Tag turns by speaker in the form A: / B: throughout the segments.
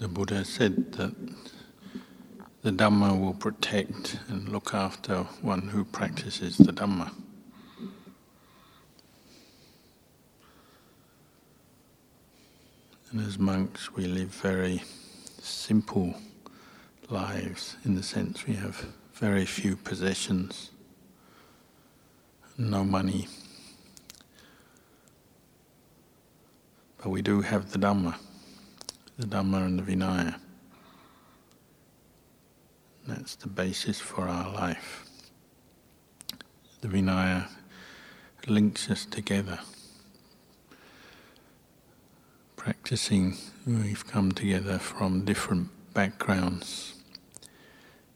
A: The Buddha said that the Dhamma will protect and look after one who practices the Dhamma. And as monks, we live very simple lives in the sense we have very few possessions, no money. But we do have the Dhamma, the Dhamma and the Vinaya. That's the basis for our life. The Vinaya links us together. Practicing, we've come together from different backgrounds,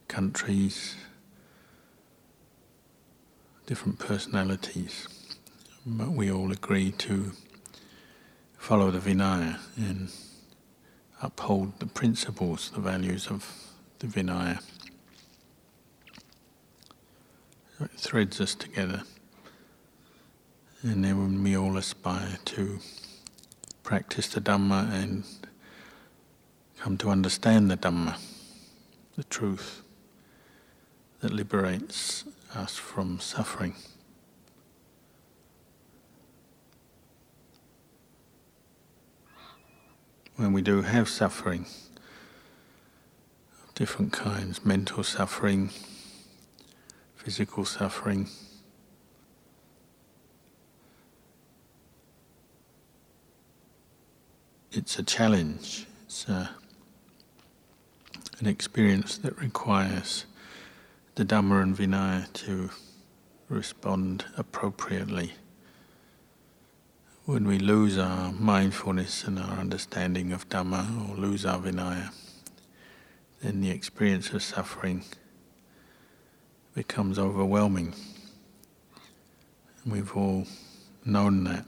A: countries, different personalities, but we all agree to follow the Vinaya and uphold the principles, the values of the Vinaya. It threads us together. And then we all aspire to practice the Dhamma and come to understand the Dhamma, the truth that liberates us from suffering. When we do have suffering of different kinds, mental suffering, physical suffering, it's a challenge. It's a, an experience that requires the Dhamma and Vinaya to respond appropriately. When we lose our mindfulness and our understanding of Dhamma or lose our Vinaya, then the experience of suffering becomes overwhelming. And we've all known that.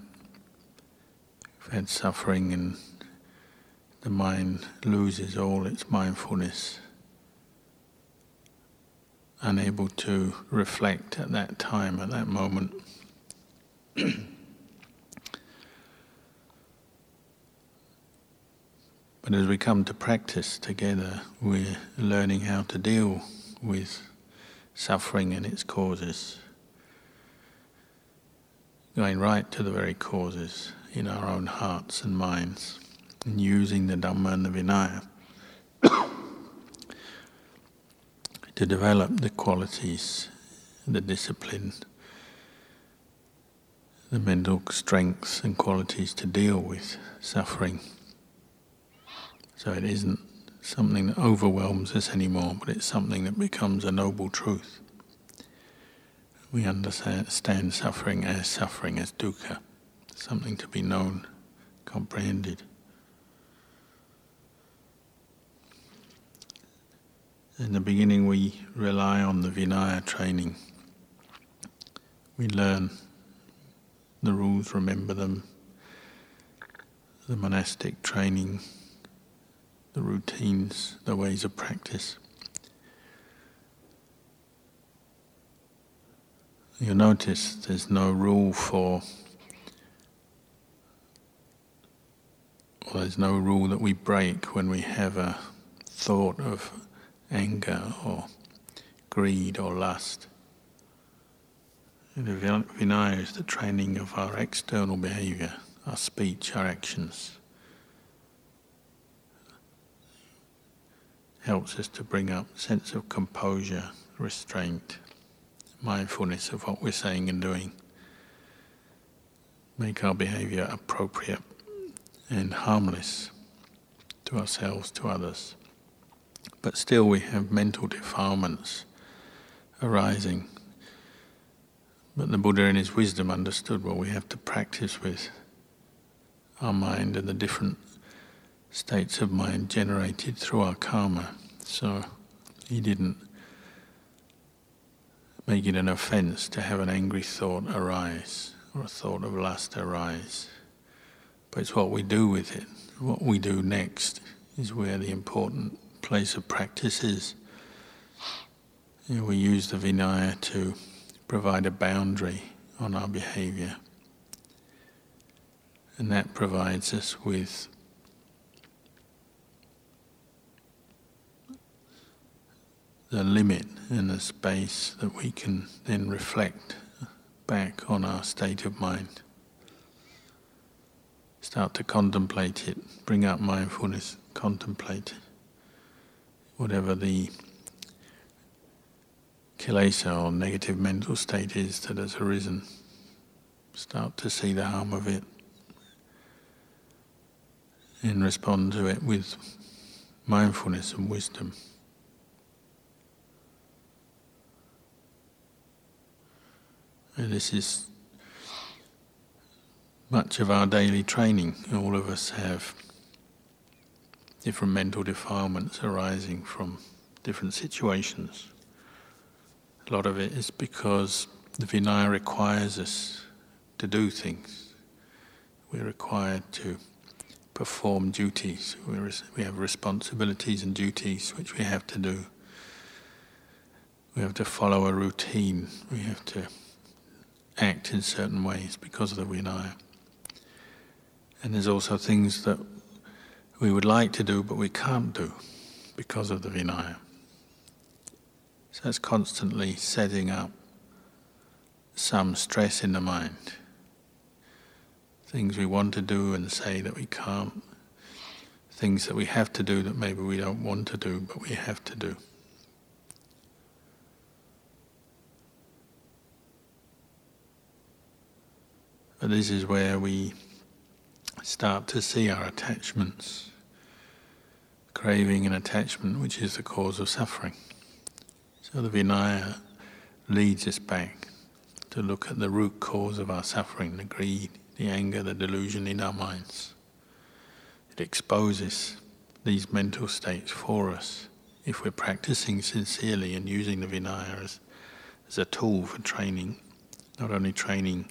A: We've had suffering and the mind loses all its mindfulness unable to reflect at that time, at that moment. but as we come to practice together, we're learning how to deal with suffering and its causes. Going right to the very causes in our own hearts and minds, and using the Dhamma and the Vinaya. to develop the qualities, the discipline, the mental strengths and qualities to deal with suffering. So it isn't something that overwhelms us anymore, but it's something that becomes a noble truth. We understand suffering as suffering, as dukkha, something to be known, comprehended. In the beginning, we rely on the Vinaya training. We learn the rules, remember them, the monastic training, the routines, the ways of practice. You'll notice there's no rule for, or there's no rule that we break when we have a thought of anger or greed or lust. The Vinaya is the training of our external behavior, our speech, our actions. Helps us to bring up sense of composure, restraint, mindfulness of what we're saying and doing. Make our behavior appropriate and harmless to ourselves, to others. But still, we have mental defilements arising. But the Buddha, in his wisdom, understood well, we have to practice with our mind and the different states of mind generated through our karma. So he didn't make it an offense to have an angry thought arise or a thought of lust arise. But it's what we do with it. What we do next is where the important place of practice is. You know, we use the Vinaya to provide a boundary on our behavior. And that provides us with the limit and the space that we can then reflect back on our state of mind. Start to contemplate it, bring up mindfulness, contemplate it. Whatever the kilesa or negative mental state is that has arisen, start to see the harm of it and respond to it with mindfulness and wisdom. This is much of our daily training. All of us have different mental defilements arising from different situations. A lot of it is because the Vinaya requires us to do things. We're required to perform duties. We have responsibilities and duties which we have to do. We have to follow a routine. We have to act in certain ways because of the Vinaya. And there's also things that we would like to do but we can't do because of the Vinaya. So it's constantly setting up some stress in the mind. Things we want to do and say that we can't. Things that we have to do that maybe we don't want to do but we have to do. But this is where we start to see our attachments, craving and attachment, which is the cause of suffering. So the Vinaya leads us back to look at the root cause of our suffering, the greed, the anger, the delusion in our minds. It exposes these mental states for us if we're practicing sincerely and using the Vinaya as, as a tool for training, not only training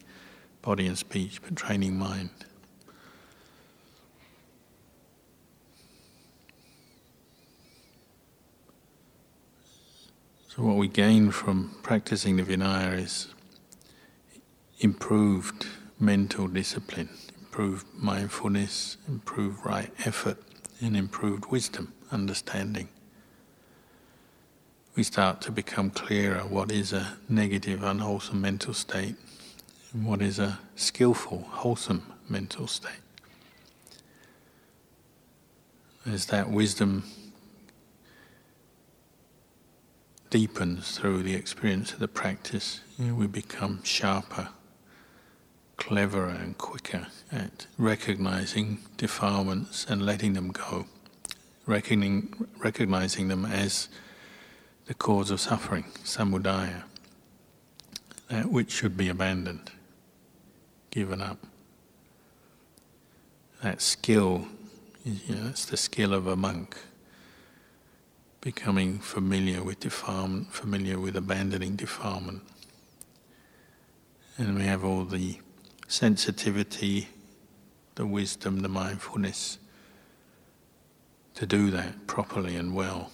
A: body and speech, but training mind. So, what we gain from practicing the Vinaya is improved mental discipline, improved mindfulness, improved right effort, and improved wisdom, understanding. We start to become clearer what is a negative, unwholesome mental state what is a skillful, wholesome mental state. As that wisdom deepens through the experience of the practice, you know, we become sharper, cleverer, and quicker at recognizing defilements and letting them go, recognizing, recognizing them as the cause of suffering, samudaya, that which should be abandoned given up. That skill, you know, it's the skill of a monk. Becoming familiar with defilement, familiar with abandoning defilement. And we have all the sensitivity, the wisdom, the mindfulness to do that properly and well.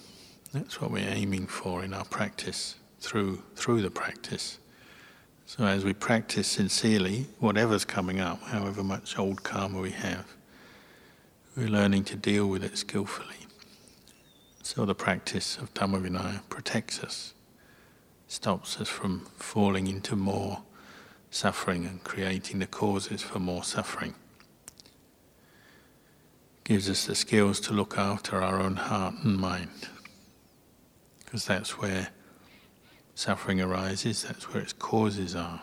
A: That's what we're aiming for in our practice, through, through the practice. So, as we practice sincerely, whatever's coming up, however much old karma we have, we're learning to deal with it skillfully. So, the practice of Dhammavinaya protects us, stops us from falling into more suffering and creating the causes for more suffering. Gives us the skills to look after our own heart and mind, because that's where suffering arises, that's where its causes are.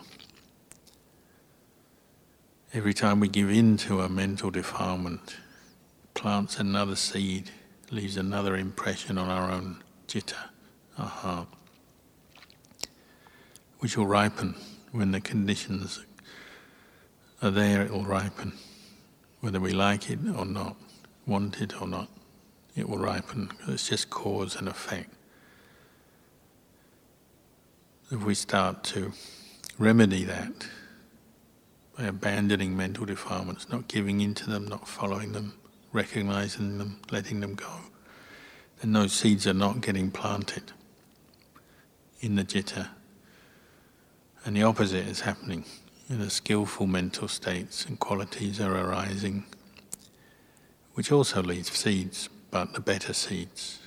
A: Every time we give in to a mental defilement, plants another seed, leaves another impression on our own citta, our heart, which will ripen when the conditions are there, it will ripen. Whether we like it or not, want it or not, it will ripen. It's just cause and effect if we start to remedy that by abandoning mental defilements, not giving in to them, not following them, recognizing them, letting them go, then those seeds are not getting planted in the citta. And the opposite is happening. You know, skillful mental states and qualities are arising, which also leaves seeds, but the better seeds,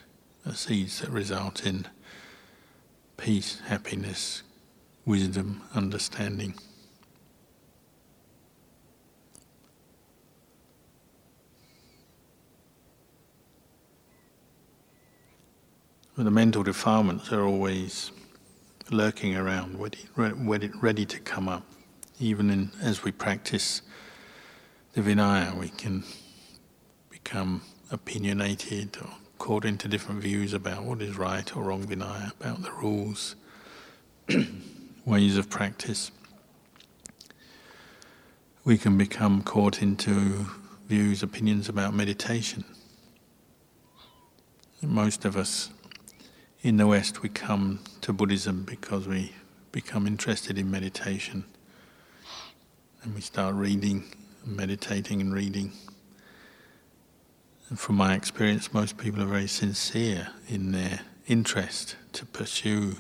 A: the seeds that result in peace, happiness, wisdom, understanding. But the mental defilements are always lurking around, ready, ready, to come up. Even in, as we practice the Vinaya, we can become opinionated or caught into different views about what is right or wrong Vinaya, about the rules, ways of practice. We can become caught into views, opinions about meditation. Most of us in the West, we come to Buddhism because we become interested in meditation. And we start reading, meditating, and reading. And from my experience, most people are very sincere in their interest to pursue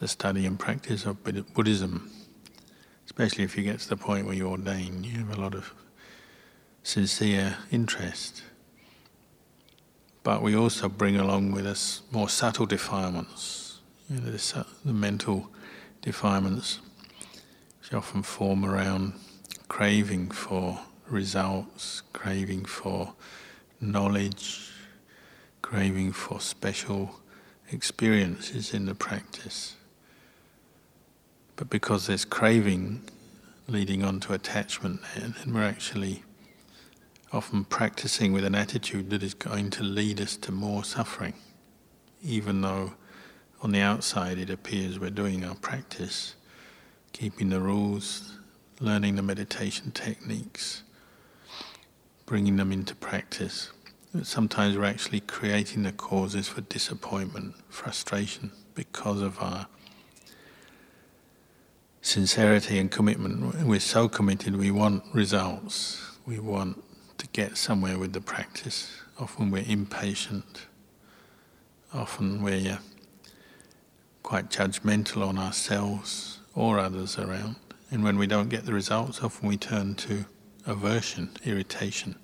A: the study and practice of Buddhism. Especially if you get to the point where you ordain, you have a lot of sincere interest. But we also bring along with us more subtle defilements, you know, the, the mental defilements, which often form around craving for results, craving for knowledge, craving for special experiences in the practice. But because there's craving leading on to attachment, and we're actually often practicing with an attitude that is going to lead us to more suffering, even though on the outside it appears we're doing our practice, keeping the rules, learning the meditation techniques, bringing them into practice. Sometimes we're actually creating the causes for disappointment, frustration, because of our sincerity and commitment. We're so committed, we want results, we want to get somewhere with the practice. Often we're impatient. Often we're uh, quite judgmental on ourselves or others around. And when we don't get the results, often we turn to aversion, irritation.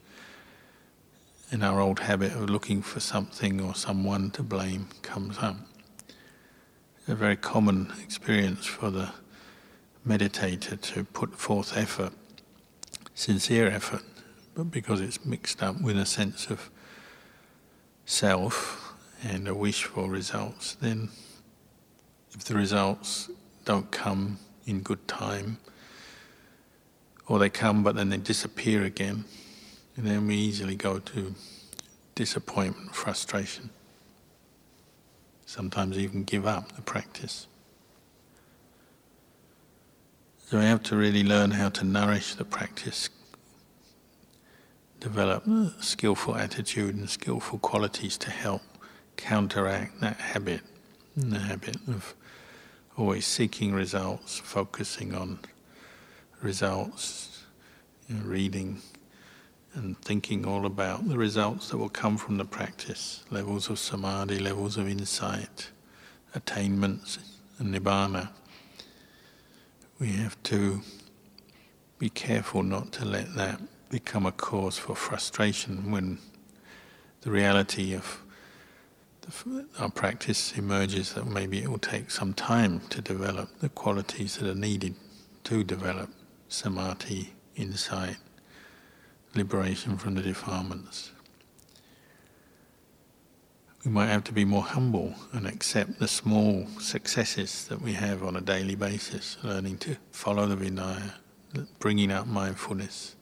A: And our old habit of looking for something or someone to blame comes up. A very common experience for the meditator to put forth effort, sincere effort, but because it's mixed up with a sense of self and a wish for results, then if the results don't come in good time, or they come but then they disappear again, and then we easily go to disappointment, frustration, sometimes even give up the practice. So we have to really learn how to nourish the practice develop skillful attitude and skillful qualities to help counteract that habit, the habit of always seeking results, focusing on results, you know, reading and thinking all about the results that will come from the practice, levels of samadhi, levels of insight, attainments, and nibbana. We have to be careful not to let that become a cause for frustration when the reality of our practice emerges that maybe it will take some time to develop the qualities that are needed to develop samadhi, insight, liberation from the defilements. We might have to be more humble and accept the small successes that we have on a daily basis, learning to follow the Vinaya, bringing out mindfulness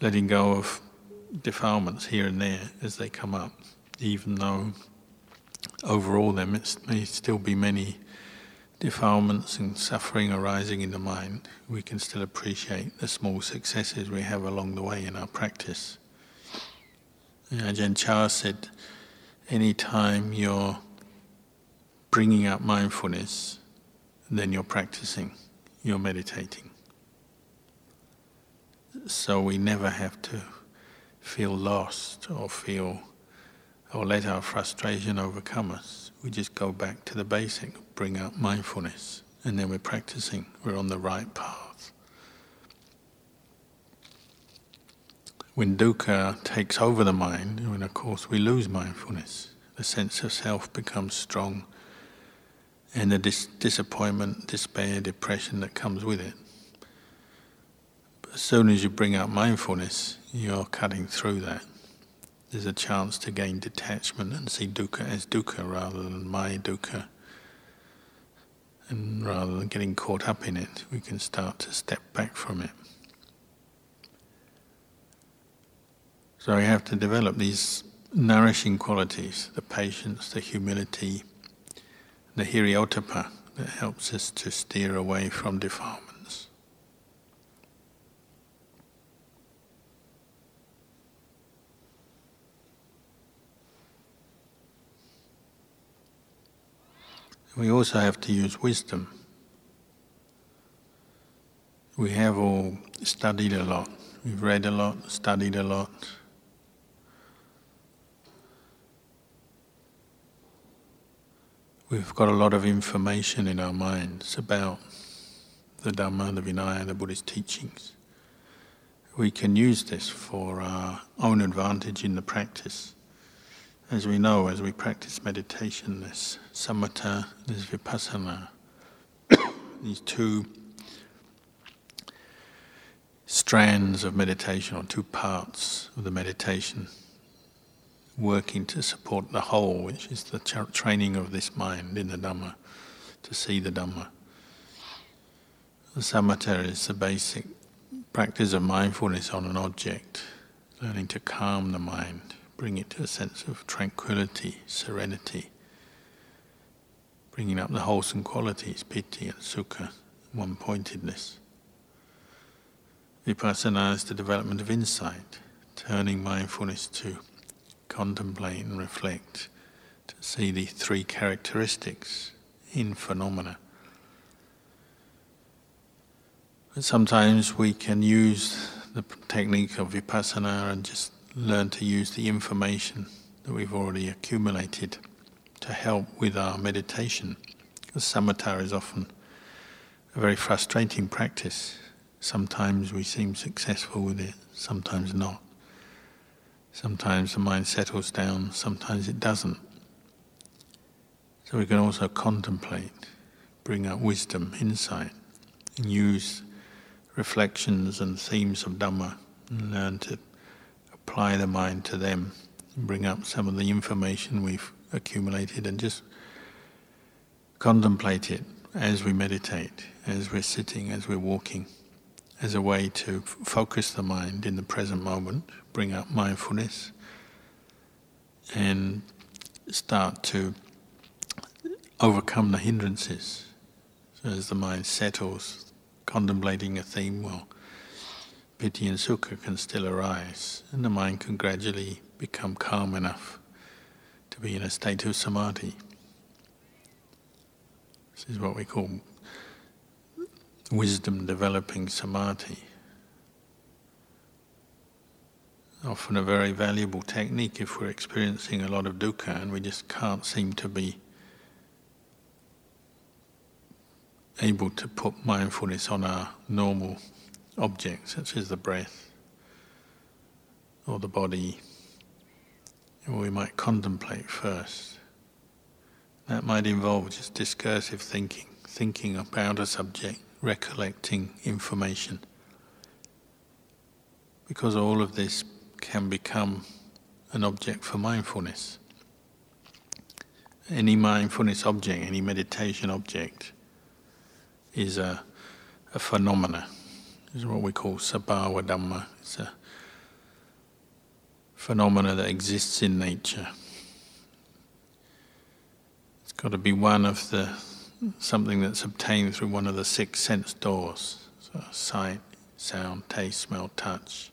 A: letting go of defilements here and there as they come up, even though overall there may still be many defilements and suffering arising in the mind, we can still appreciate the small successes we have along the way in our practice. Ajahn Chah said, any time you're bringing up mindfulness, then you're practicing, you're meditating so we never have to feel lost or feel or let our frustration overcome us. We just go back to the basic, bring out mindfulness, and then we're practicing, we're on the right path. When dukkha takes over the mind, when of course we lose mindfulness, the sense of self becomes strong, and the dis- disappointment, despair, depression that comes with it. But as soon as you bring out mindfulness, you're cutting through that. There's a chance to gain detachment and see dukkha as dukkha rather than my dukkha. And rather than getting caught up in it, we can start to step back from it. So we have to develop these nourishing qualities the patience, the humility, the hiri-ottappa that helps us to steer away from defilements. We also have to use wisdom. We have all studied a lot, we've read a lot, studied a lot. We've got a lot of information in our minds about the Dhamma, the Vinaya, the Buddhist teachings. We can use this for our own advantage in the practice. As we know, as we practice meditation, this samatha, this vipassana. These two strands of meditation, or two parts of the meditation working to support the whole, which is the tra- training of this mind in the Dhamma, to see the Dhamma. The samatha is the basic practice of mindfulness on an object, learning to calm the mind, bring it to a sense of tranquility, serenity, bringing up the wholesome qualities, piti and sukha, one pointedness. Vipassana is the development of insight, turning mindfulness to contemplate and reflect, to see the three characteristics in phenomena. But sometimes we can use the technique of vipassana and just learn to use the information that we've already accumulated to help with our meditation. Because samatha is often a very frustrating practice. Sometimes we seem successful with it, sometimes not. Sometimes the mind settles down, sometimes it doesn't. So we can also contemplate, bring up wisdom, insight, and use reflections and themes of Dhamma and learn to apply the mind to them bring up some of the information we've accumulated and just contemplate it as we meditate, as we're sitting, as we're walking as a way to f- focus the mind in the present moment, bring up mindfulness, and start to overcome the hindrances. So as the mind settles, contemplating a theme, well, piti and sukha can still arise, and the mind can gradually become calm enough to be in a state of samadhi. This is what we call wisdom developing samadhi. Often a very valuable technique if we're experiencing a lot of dukkha and we just can't seem to be able to put mindfulness on our normal objects, such as the breath or the body. We might contemplate first. That might involve just discursive thinking, thinking about a subject recollecting information. Because all of this can become an object for mindfulness. Any mindfulness object, any meditation object, is a, a phenomena. This is what we call sabhava dhamma. It's a phenomena that exists in nature. It's got to be one of the something that's obtained through one of the six sense doors so sight, sound, taste, smell, touch,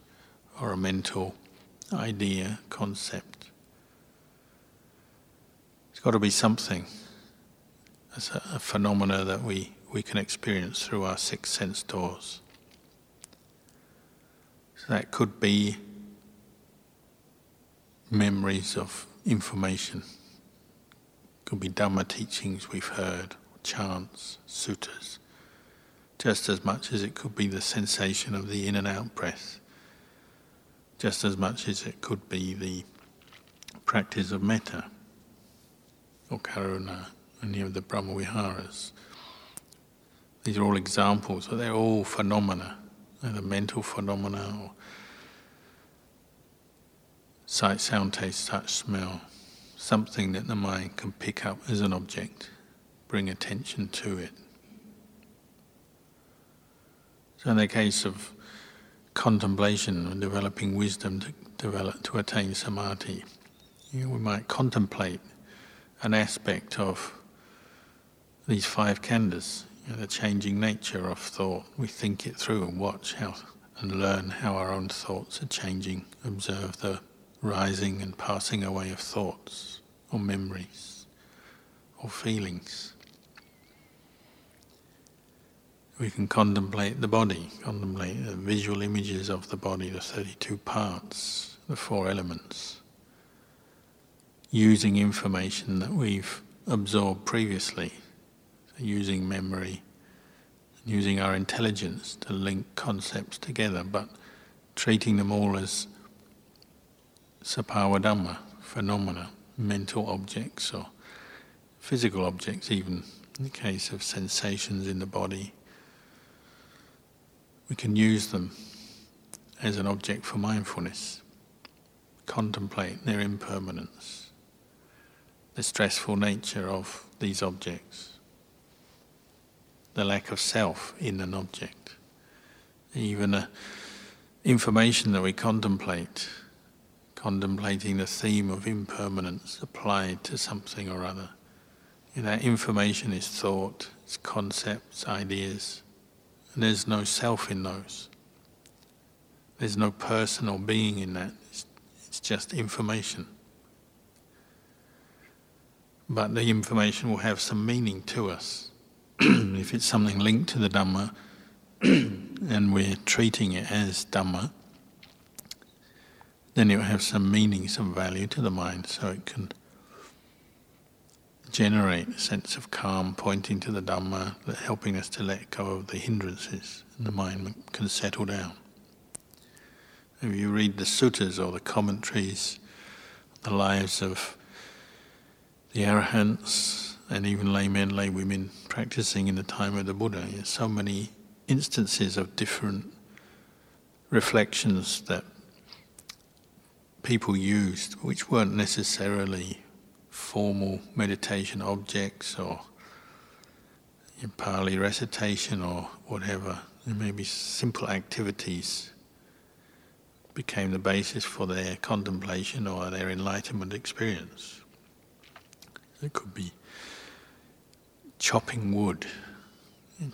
A: or a mental idea, concept. It's got to be something. It's a, a phenomena that we, we can experience through our six sense doors. That could be memories of information, could be Dhamma teachings we've heard chants, suttas, just as much as it could be the sensation of the in and out breath, just as much as it could be the practice of metta or karuna any of the Brahmaviharas. These are all examples, but they're all phenomena, either mental phenomena or sight, sound, taste, touch, smell, something that the mind can pick up as an object, bring attention to it. So, in the case of contemplation and developing wisdom to develop to attain samadhi, you know, we might contemplate an aspect of these five khandhas, you know, the changing nature of thought. We think it through and watch how and learn how our own thoughts are changing, observe the rising and passing away of thoughts or memories or feelings. We can contemplate the body, contemplate the visual images of the body, the 32 parts, the four elements, using information that we've absorbed previously, so using memory, using our intelligence to link concepts together, but treating them all as sabhava dhamma, phenomena, mental objects or physical objects, even in the case of sensations in the body. We can use them as an object for mindfulness, contemplate their impermanence, the stressful nature of these objects, the lack of self in an object, even information that we contemplate, contemplating the theme of impermanence applied to something or other. You know, information is thought, it's concepts, ideas and there's no self in those. There's no person or being in that. It's, it's just information. But the information will have some meaning to us. if it's something linked to the Dhamma and we're treating it as Dhamma, then it will have some meaning, some value to the mind, so it can generate a sense of calm, pointing to the Dhamma, helping us to let go of the hindrances, and the mind can settle down. If you read the suttas or the commentaries, the lives of the arahants and even laymen, laywomen practicing in the time of the Buddha, so many instances of different reflections that people used, which weren't necessarily formal meditation objects or Pali recitation or whatever. There may be simple activities became the basis for their contemplation or their enlightenment experience. It could be chopping wood,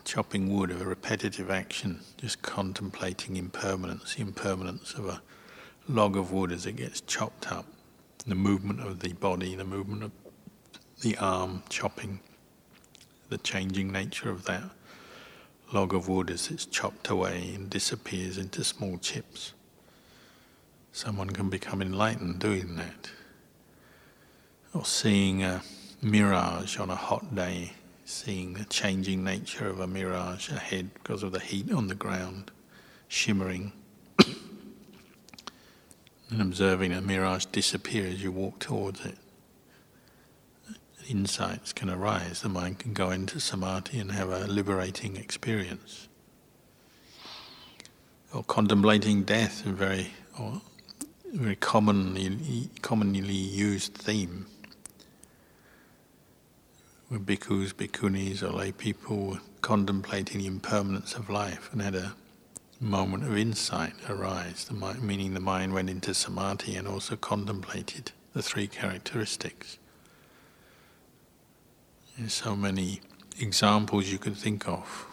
A: chopping wood, of a repetitive action, just contemplating impermanence, the impermanence of a log of wood as it gets chopped up the movement of the body, the movement of the arm chopping, the changing nature of that log of wood as it's chopped away and disappears into small chips. Someone can become enlightened doing that. Or seeing a mirage on a hot day, seeing the changing nature of a mirage ahead because of the heat on the ground, shimmering and observing a mirage disappear as you walk towards it. Insights can arise, the mind can go into samadhi and have a liberating experience. Or contemplating death, a very, or very commonly, commonly used theme. Where bhikkhus, bhikkhunis, or lay people contemplating the impermanence of life and had a moment of insight arise, the mind, meaning the mind went into samadhi and also contemplated the three characteristics. There's so many examples you could think of.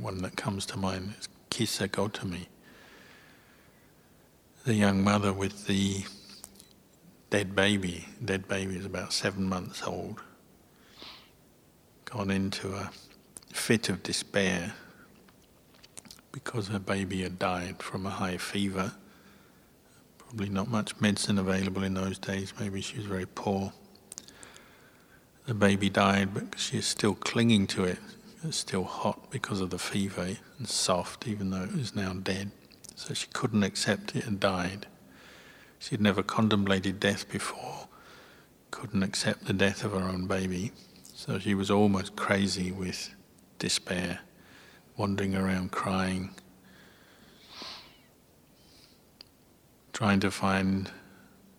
A: One that comes to mind is Kisa Gotami, the young mother with the dead baby. Dead baby is about seven months old. Gone into a fit of despair because her baby had died from a high fever. Probably not much medicine available in those days, maybe she was very poor. The baby died, but she is still clinging to it. It's still hot because of the fever and soft, even though it was now dead. So she couldn't accept it and died. She'd never contemplated death before, couldn't accept the death of her own baby. So she was almost crazy with despair, wandering around crying, trying to find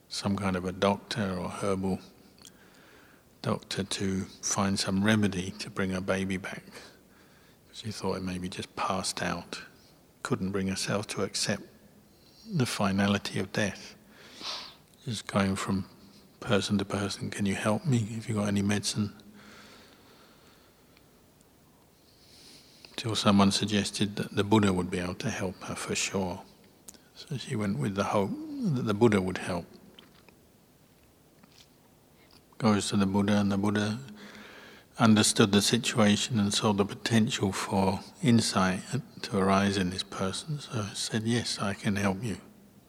A: some kind of a doctor or herbal doctor to find some remedy to bring her baby back. She thought it maybe just passed out, couldn't bring herself to accept the finality of death. Just going from person to person, can you help me? Have you got any medicine? Till someone suggested that the Buddha would be able to help her for sure. So she went with the hope that the Buddha would help goes to the Buddha, and the Buddha understood the situation and saw the potential for insight to arise in this person. So said, Yes, I can help you.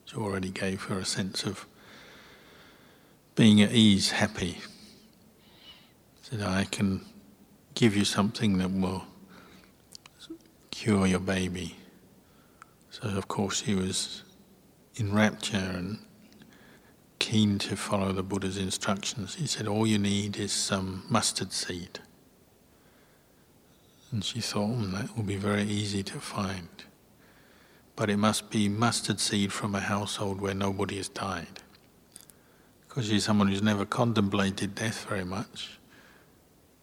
A: She already gave her a sense of being at ease, happy. Said, I can give you something that will cure your baby. So, of course, he was in rapture and keen to follow the Buddha's instructions. He said, All you need is some mustard seed. And she thought, mm, That will be very easy to find. But it must be mustard seed from a household where nobody has died. Because she's someone who's never contemplated death very much,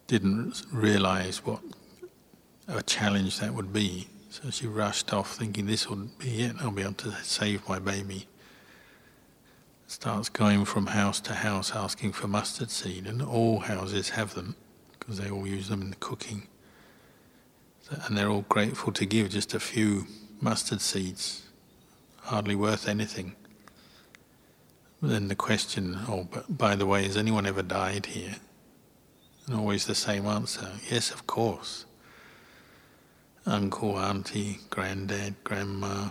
A: didn't realize what a challenge that would be. So she rushed off thinking this would be it, I'll be able to save my baby starts going from house to house asking for mustard seed, and all houses have them because they all use them in the cooking. And they're all grateful to give just a few mustard seeds, hardly worth anything. then the question, oh, by the way, has anyone ever died here? And always the same answer yes, of course. Uncle, auntie, granddad, grandma.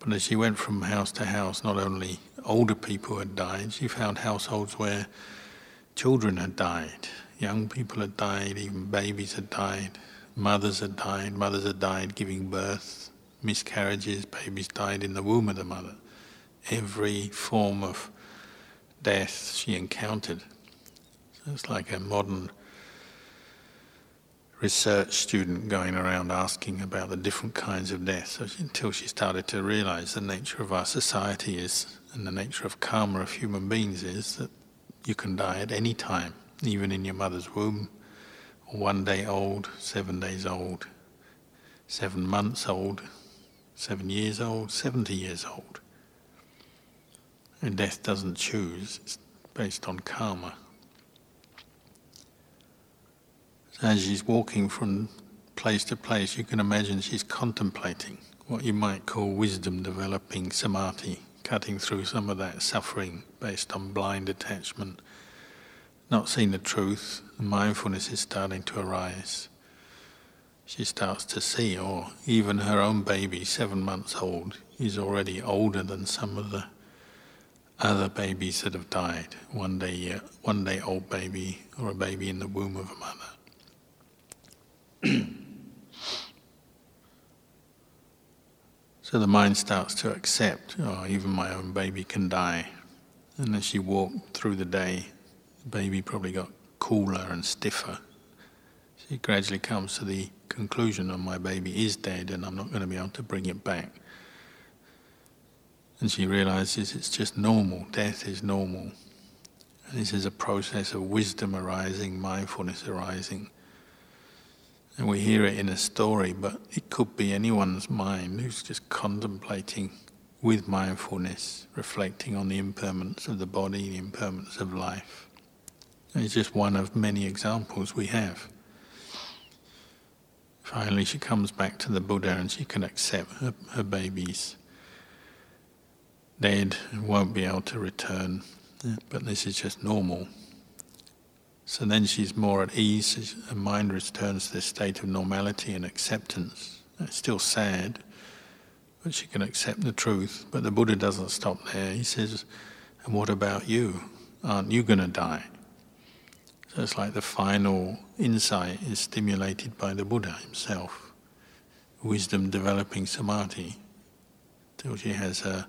A: But as she went from house to house, not only older people had died. She found households where children had died, young people had died, even babies had died, mothers had died, mothers had died giving birth, miscarriages, babies died in the womb of the mother. Every form of death she encountered. So it's like a modern research student going around asking about the different kinds of death until she started to realize the nature of our society is and the nature of karma of human beings is that you can die at any time even in your mother's womb. One day old seven days old. Seven months old seven years old 70 years old. And death doesn't choose it's based on karma as she's walking from place to place, you can imagine she's contemplating what you might call wisdom developing samadhi, cutting through some of that suffering based on blind attachment, not seeing the truth. Mindfulness is starting to arise. She starts to see, or even her own baby, seven months old, is already older than some of the other babies that have died. One day, uh, one day old baby, or a baby in the womb of a mother. so the mind starts to accept, oh, even my own baby can die. And as she walked through the day, the baby probably got cooler and stiffer. She gradually comes to the conclusion, oh, my baby is dead and I'm not going to be able to bring it back. And she realizes it's just normal, death is normal. And this is a process of wisdom arising, mindfulness arising. And we hear it in a story, but it could be anyone's mind who's just contemplating with mindfulness, reflecting on the impermanence of the body, the impermanence of life. It's just one of many examples we have. Finally, she comes back to the Buddha and she can accept her, her baby's dead won't be able to return. But this is just normal. So then she's more at ease, her mind returns to this state of normality and acceptance. It's still sad, but she can accept the truth. But the Buddha doesn't stop there. He says, And what about you? Aren't you going to die? So it's like the final insight is stimulated by the Buddha himself. Wisdom developing samadhi till she has a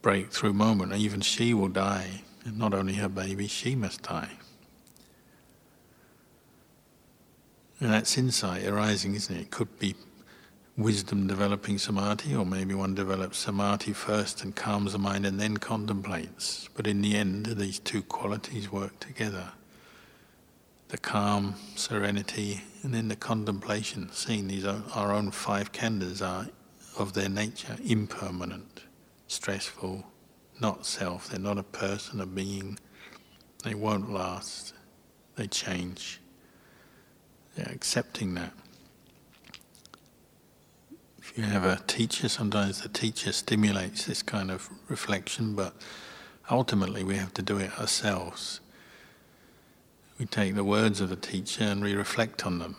A: breakthrough moment. Even she will die, and not only her baby, she must die. And that's insight arising, isn't it? It could be wisdom developing samadhi, or maybe one develops samadhi first and calms the mind and then contemplates. But in the end, these two qualities work together the calm, serenity, and then the contemplation, seeing these our own five khandhas are of their nature impermanent, stressful, not self. They're not a person, a being. They won't last. They change. They're accepting that. If you have a teacher, sometimes the teacher stimulates this kind of reflection, but ultimately we have to do it ourselves. We take the words of the teacher and we reflect on them.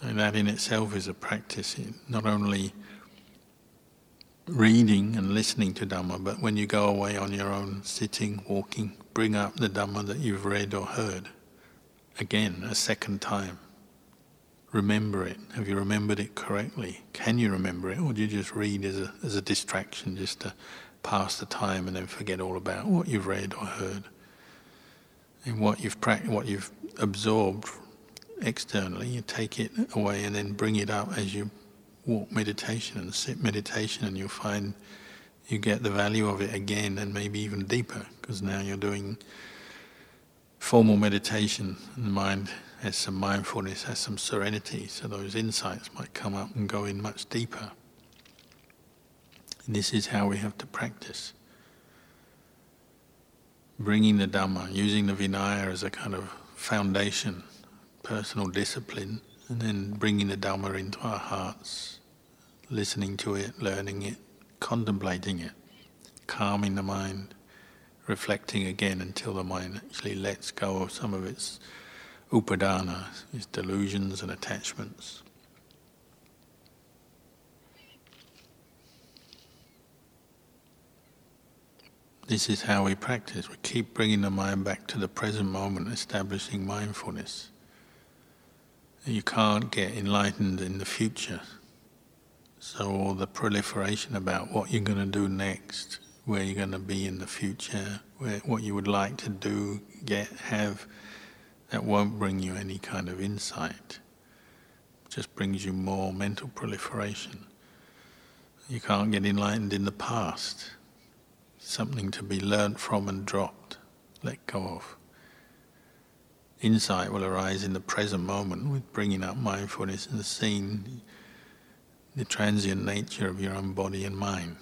A: And that in itself is a practice, not only reading and listening to Dhamma, but when you go away on your own, sitting, walking, bring up the Dhamma that you've read or heard again, a second time. Remember it. Have you remembered it correctly? Can you remember it, or do you just read as a, as a distraction, just to pass the time and then forget all about what you've read or heard? And what you've pra- what you've absorbed externally, you take it away and then bring it up as you walk meditation and sit meditation, and you'll find you get the value of it again and maybe even deeper because now you're doing formal meditation and the mind has some mindfulness, has some serenity, so those insights might come up and go in much deeper. And this is how we have to practice. Bringing the Dhamma, using the Vinaya as a kind of foundation, personal discipline, and then bringing the Dhamma into our hearts, listening to it, learning it, contemplating it, calming the mind, reflecting again until the mind actually lets go of some of its upadana, its delusions and attachments. This is how we practice. We keep bringing the mind back to the present moment, establishing mindfulness. You can't get enlightened in the future. So, all the proliferation about what you're going to do next, where you're going to be in the future, where, what you would like to do, get, have, that won't bring you any kind of insight. It just brings you more mental proliferation. You can't get enlightened in the past. Something to be learnt from and dropped, let go of insight will arise in the present moment with bringing up mindfulness and seeing the transient nature of your own body and mind.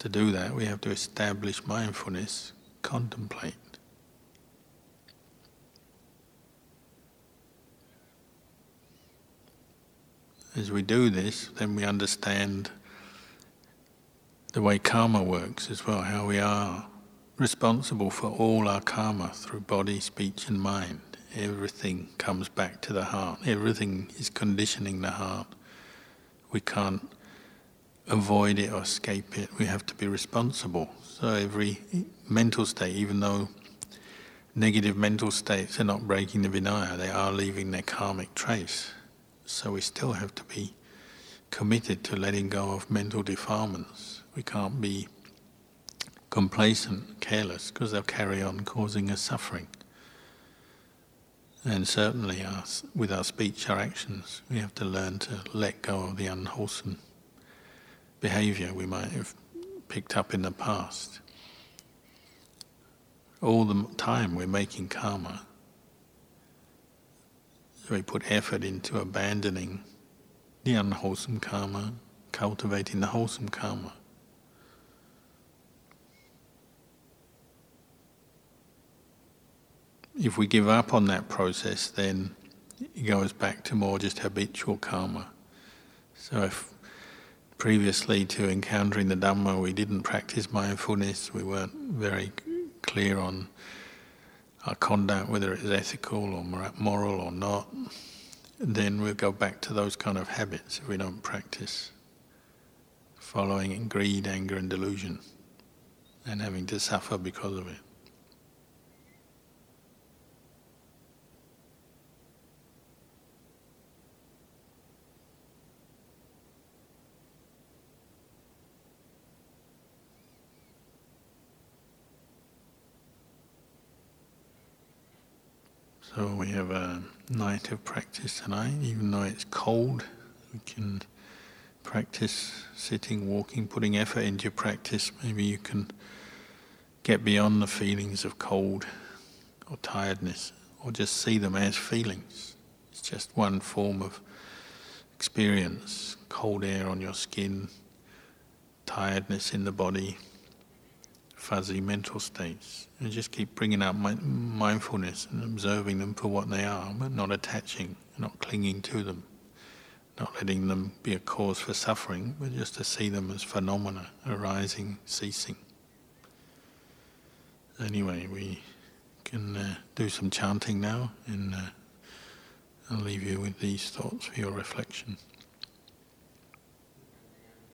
A: To do that, we have to establish mindfulness, contemplate. As we do this, then we understand the way karma works as well, how we are responsible for all our karma through body, speech, and mind. Everything comes back to the heart. Everything is conditioning the heart. We can't avoid it or escape it. We have to be responsible. So every mental state, even though negative mental states are not breaking the Vinaya, they are leaving their karmic trace. So we still have to be committed to letting go of mental defilements. We can't be complacent, careless, because they'll carry on causing us suffering. And certainly, uh, our, with our speech, our actions, we have to learn to let go of the unwholesome behavior we might have picked up in the past. All the time we're making karma. So we put effort into abandoning the unwholesome karma, cultivating the wholesome karma. If we give up on that process, then it goes back to more just habitual karma. So if previously to encountering the Dhamma we didn't practice mindfulness, we weren't very clear on our conduct, whether it's ethical or moral or not, then we'll go back to those kind of habits if we don't practice, following in greed, anger, and delusion, and having to suffer because of it. So we have a night of practice tonight, even though it's cold, we can practice sitting, walking, putting effort into your practice. Maybe you can get beyond the feelings of cold or tiredness, or just see them as feelings. It's just one form of experience cold air on your skin, tiredness in the body, fuzzy mental states. And just keep bringing up mindfulness and observing them for what they are, but not attaching, not clinging to them, not letting them be a cause for suffering, but just to see them as phenomena arising, ceasing. Anyway, we can uh, do some chanting now, and uh, I'll leave you with these thoughts for your reflection.